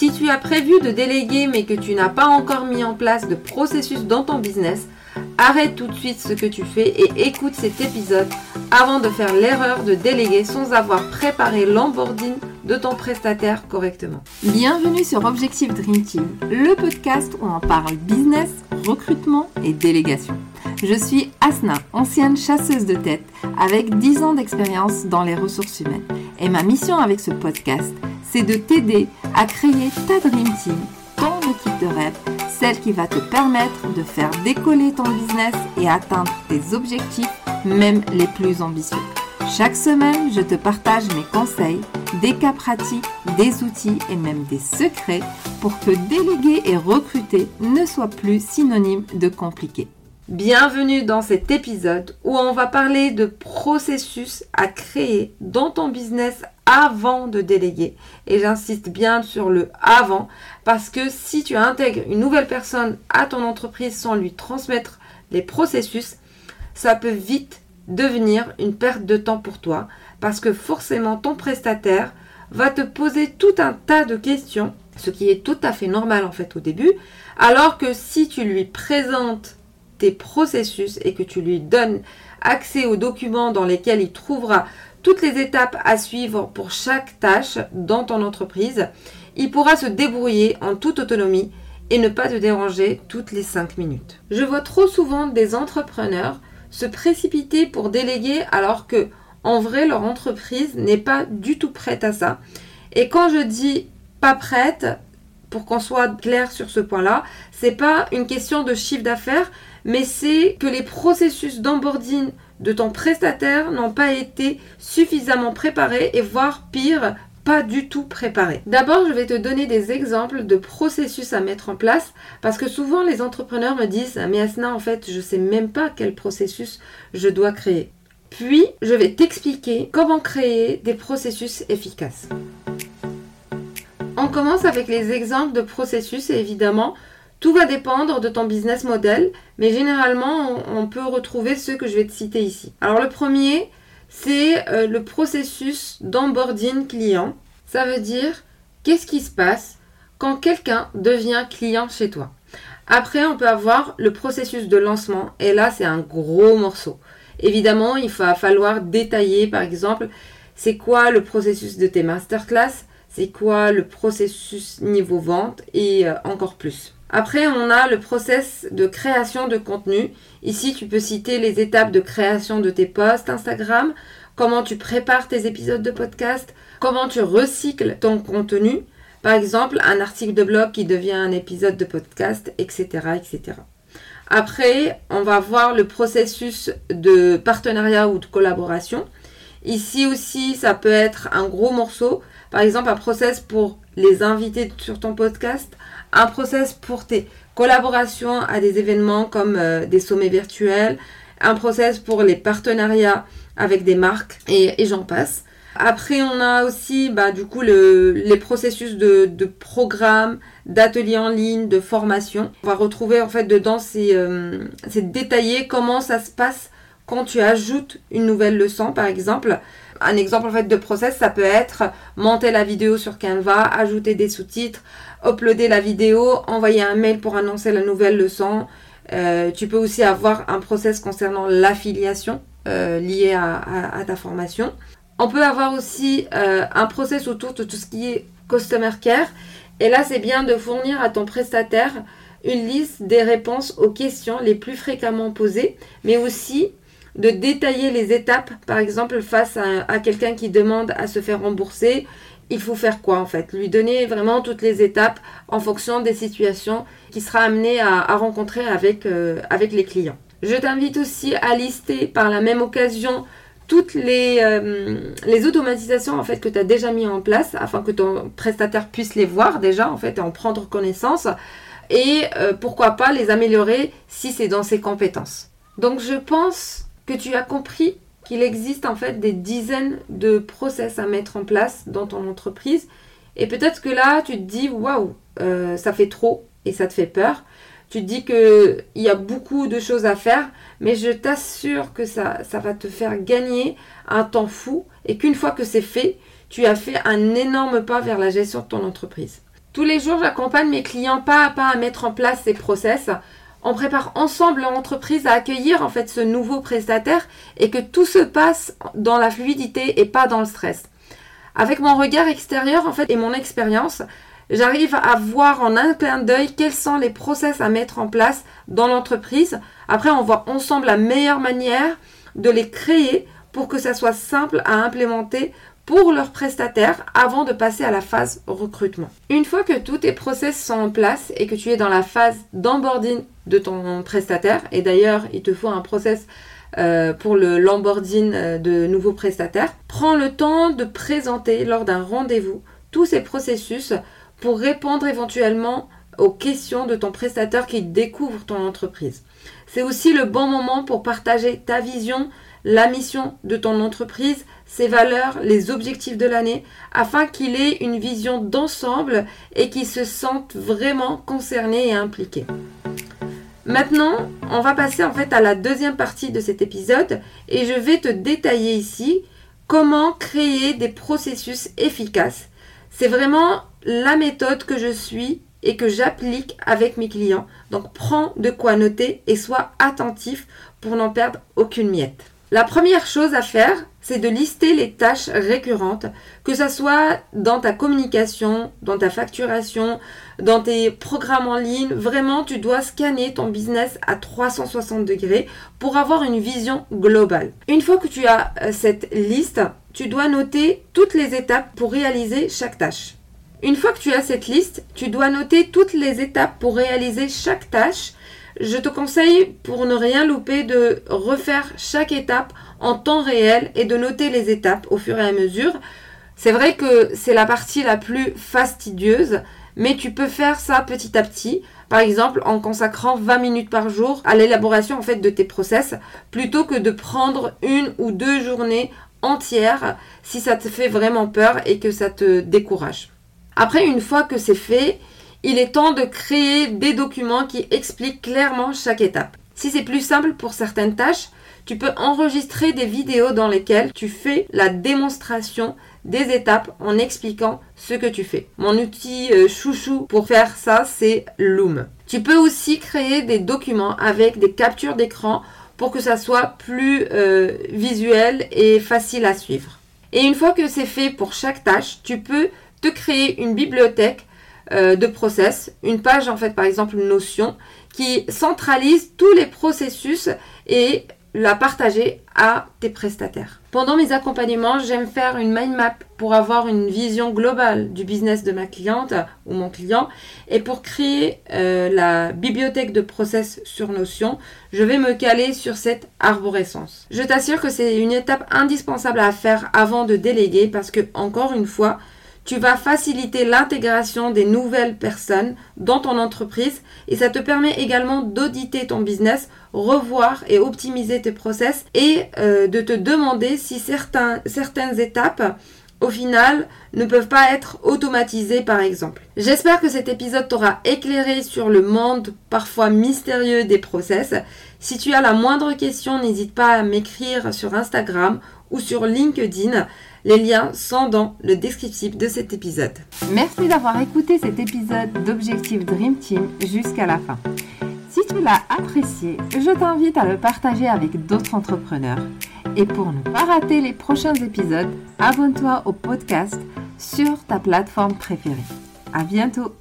Si tu as prévu de déléguer mais que tu n'as pas encore mis en place de processus dans ton business, arrête tout de suite ce que tu fais et écoute cet épisode avant de faire l'erreur de déléguer sans avoir préparé l'onboarding de ton prestataire correctement. Bienvenue sur Objectif Dream Team, le podcast où on parle business, recrutement et délégation. Je suis Asna, ancienne chasseuse de tête avec 10 ans d'expérience dans les ressources humaines. Et ma mission avec ce podcast, c'est de t'aider à créer ta Dream Team, ton équipe de rêve, celle qui va te permettre de faire décoller ton business et atteindre tes objectifs, même les plus ambitieux. Chaque semaine, je te partage mes conseils, des cas pratiques, des outils et même des secrets pour que déléguer et recruter ne soit plus synonyme de compliqué. Bienvenue dans cet épisode où on va parler de processus à créer dans ton business avant de déléguer. Et j'insiste bien sur le avant parce que si tu intègres une nouvelle personne à ton entreprise sans lui transmettre les processus, ça peut vite devenir une perte de temps pour toi parce que forcément ton prestataire va te poser tout un tas de questions, ce qui est tout à fait normal en fait au début, alors que si tu lui présentes tes processus et que tu lui donnes accès aux documents dans lesquels il trouvera toutes les étapes à suivre pour chaque tâche dans ton entreprise, il pourra se débrouiller en toute autonomie et ne pas te déranger toutes les 5 minutes. Je vois trop souvent des entrepreneurs se précipiter pour déléguer alors que en vrai leur entreprise n'est pas du tout prête à ça. Et quand je dis pas prête, pour qu'on soit clair sur ce point-là, c'est pas une question de chiffre d'affaires, mais c'est que les processus d'onboarding de ton prestataire n'ont pas été suffisamment préparés et voire pire, pas du tout préparés. D'abord, je vais te donner des exemples de processus à mettre en place parce que souvent les entrepreneurs me disent "Mais Asna, en fait, je sais même pas quel processus je dois créer." Puis, je vais t'expliquer comment créer des processus efficaces. On commence avec les exemples de processus et évidemment, tout va dépendre de ton business model, mais généralement, on, peut retrouver ceux que je vais te citer ici. Alors le premier, c'est euh, le processus d'onboarding client. Ça veut dire qu'est-ce qui se passe quand quelqu'un devient client chez toi? Après, on peut avoir le processus de lancement, et là, c'est un gros morceau. Évidemment, il va falloir détailler, par exemple, c'est quoi le processus de tes masterclass, c'est quoi le processus niveau vente et euh, encore plus. Après, on a le process de création de contenu. Ici, tu peux citer les étapes de création de tes posts Instagram, comment tu prépares tes épisodes de podcast, comment tu recycles ton contenu, par exemple un article de blog qui devient un épisode de podcast, etc. etc. Après, on va voir le processus de partenariat ou de collaboration. Ici aussi, ça peut être un gros morceau. Par exemple, un process pour les invités sur ton podcast, un process pour tes collaborations à des événements comme euh, des sommets virtuels, un process pour les partenariats avec des marques et, j'en passe. Après, on a aussi bah, du coup les processus de, de programmes, d'ateliers en ligne, de formation. On va retrouver en fait dedans, c'est euh, détaillé comment ça se passe quand tu ajoutes une nouvelle leçon, par exemple. Un exemple en fait de process, ça peut être monter la vidéo sur Canva, ajouter des sous-titres, uploader la vidéo, envoyer un mail pour annoncer la nouvelle leçon. Euh, tu peux aussi avoir un process concernant l'affiliation euh, liée à, ta formation. On peut avoir aussi euh, un process autour de tout ce qui est customer care. Et là, c'est bien de fournir à ton prestataire une liste des réponses aux questions les plus fréquemment posées, mais aussi de détailler les étapes, par exemple face à, quelqu'un qui demande à se faire rembourser, il faut faire quoi en fait? Lui donner vraiment toutes les étapes en fonction des situations qu'il sera amené à, rencontrer avec, euh, avec les clients. Je t'invite aussi à lister par la même occasion toutes les, euh, automatisations en fait que tu as déjà mis en place afin que ton prestataire puisse les voir déjà en fait et en prendre connaissance et euh, pourquoi pas les améliorer si c'est dans ses compétences. Donc je pense que tu as compris qu'il existe en fait des dizaines de process à mettre en place dans ton entreprise. Et peut-être que là, tu te dis, waouh, euh, ça fait trop et ça te fait peur. Tu te dis qu'il y a beaucoup de choses à faire, mais je t'assure que ça, ça va te faire gagner un temps fou et qu'une fois que c'est fait, tu as fait un énorme pas vers la gestion de ton entreprise. Tous les jours, j'accompagne mes clients pas à pas à mettre en place ces process. On prépare ensemble l'entreprise à accueillir en fait ce nouveau prestataire et que tout se passe dans la fluidité et pas dans le stress. Avec mon regard extérieur en fait et mon expérience, j'arrive à voir en un clin d'œil quels sont les process à mettre en place dans l'entreprise. Après, on voit ensemble la meilleure manière de les créer pour que ça soit simple à implémenter pour leurs prestataires avant de passer à la phase recrutement. Une fois que tous tes process sont en place et que tu es dans la phase d'onboarding de ton prestataire, et d'ailleurs il te faut un process euh, pour le euh, de nouveaux prestataires, prends le temps de présenter lors d'un rendez-vous tous ces processus pour répondre éventuellement aux questions de ton prestataire qui découvre ton entreprise. C'est aussi le bon moment pour partager ta vision, la mission de ton entreprise, ses valeurs, les objectifs de l'année, afin qu'il ait une vision d'ensemble et qu'il se sente vraiment concerné et impliqué. Maintenant, on va passer en fait à la deuxième partie de cet épisode et je vais te détailler ici comment créer des processus efficaces. C'est vraiment la méthode que je suis et que j'applique avec mes clients. Donc prends de quoi noter et sois attentif pour n'en perdre aucune miette. La première chose à faire, c'est de lister les tâches récurrentes, que ce soit dans ta communication, dans ta facturation, dans tes programmes en ligne. Vraiment, tu dois scanner ton business à 360 degrés pour avoir une vision globale. Une fois que tu as euh, cette liste, tu dois noter toutes les étapes pour réaliser chaque tâche. Une fois que tu as cette liste, tu dois noter toutes les étapes pour réaliser chaque tâche je te conseille, pour ne rien louper, de refaire chaque étape en temps réel et de noter les étapes au fur et à mesure. C'est vrai que c'est la partie la plus fastidieuse, mais tu peux faire ça petit à petit. Par exemple, en consacrant 20 minutes par jour à l'élaboration en fait de tes process, plutôt que de prendre une ou deux journées entières si ça te fait vraiment peur et que ça te décourage. Après, une fois que c'est fait, il est temps de créer des documents qui expliquent clairement chaque étape. Si c'est plus simple pour certaines tâches, tu peux enregistrer des vidéos dans lesquelles tu fais la démonstration des étapes en expliquant ce que tu fais. Mon outil euh, chouchou pour faire ça, c'est Loom. Tu peux aussi créer des documents avec des captures d'écran pour que ça soit plus euh, visuel et facile à suivre. Et une fois que c'est fait pour chaque tâche, tu peux te créer une bibliothèque euh, de process, une page en fait par exemple Notion qui centralise tous les processus et la partager à tes prestataires. Pendant mes accompagnements, j'aime faire une mind map pour avoir une vision globale du business de ma cliente ou mon client. Et pour créer euh, la bibliothèque de process sur Notion, je vais me caler sur cette arborescence. Je t'assure que c'est une étape indispensable à faire avant de déléguer parce que, encore une fois, tu vas faciliter l'intégration des nouvelles personnes dans ton entreprise et ça te permet également d'auditer ton business, revoir et optimiser tes process et euh, de te demander si certaines étapes au final, ne peuvent pas être automatisées par exemple. J'espère que cet épisode t'aura éclairé sur le monde parfois mystérieux des process. Si tu as la moindre question, n'hésite pas à m'écrire sur Instagram ou sur LinkedIn. Les liens sont dans le descriptif de cet épisode. Merci d'avoir écouté cet épisode d'Objectif Dream Team jusqu'à la fin. Si tu l'as apprécié, je t'invite à le partager avec d'autres entrepreneurs. Et pour ne pas rater les prochains épisodes, abonne-toi au podcast sur ta plateforme préférée. À bientôt!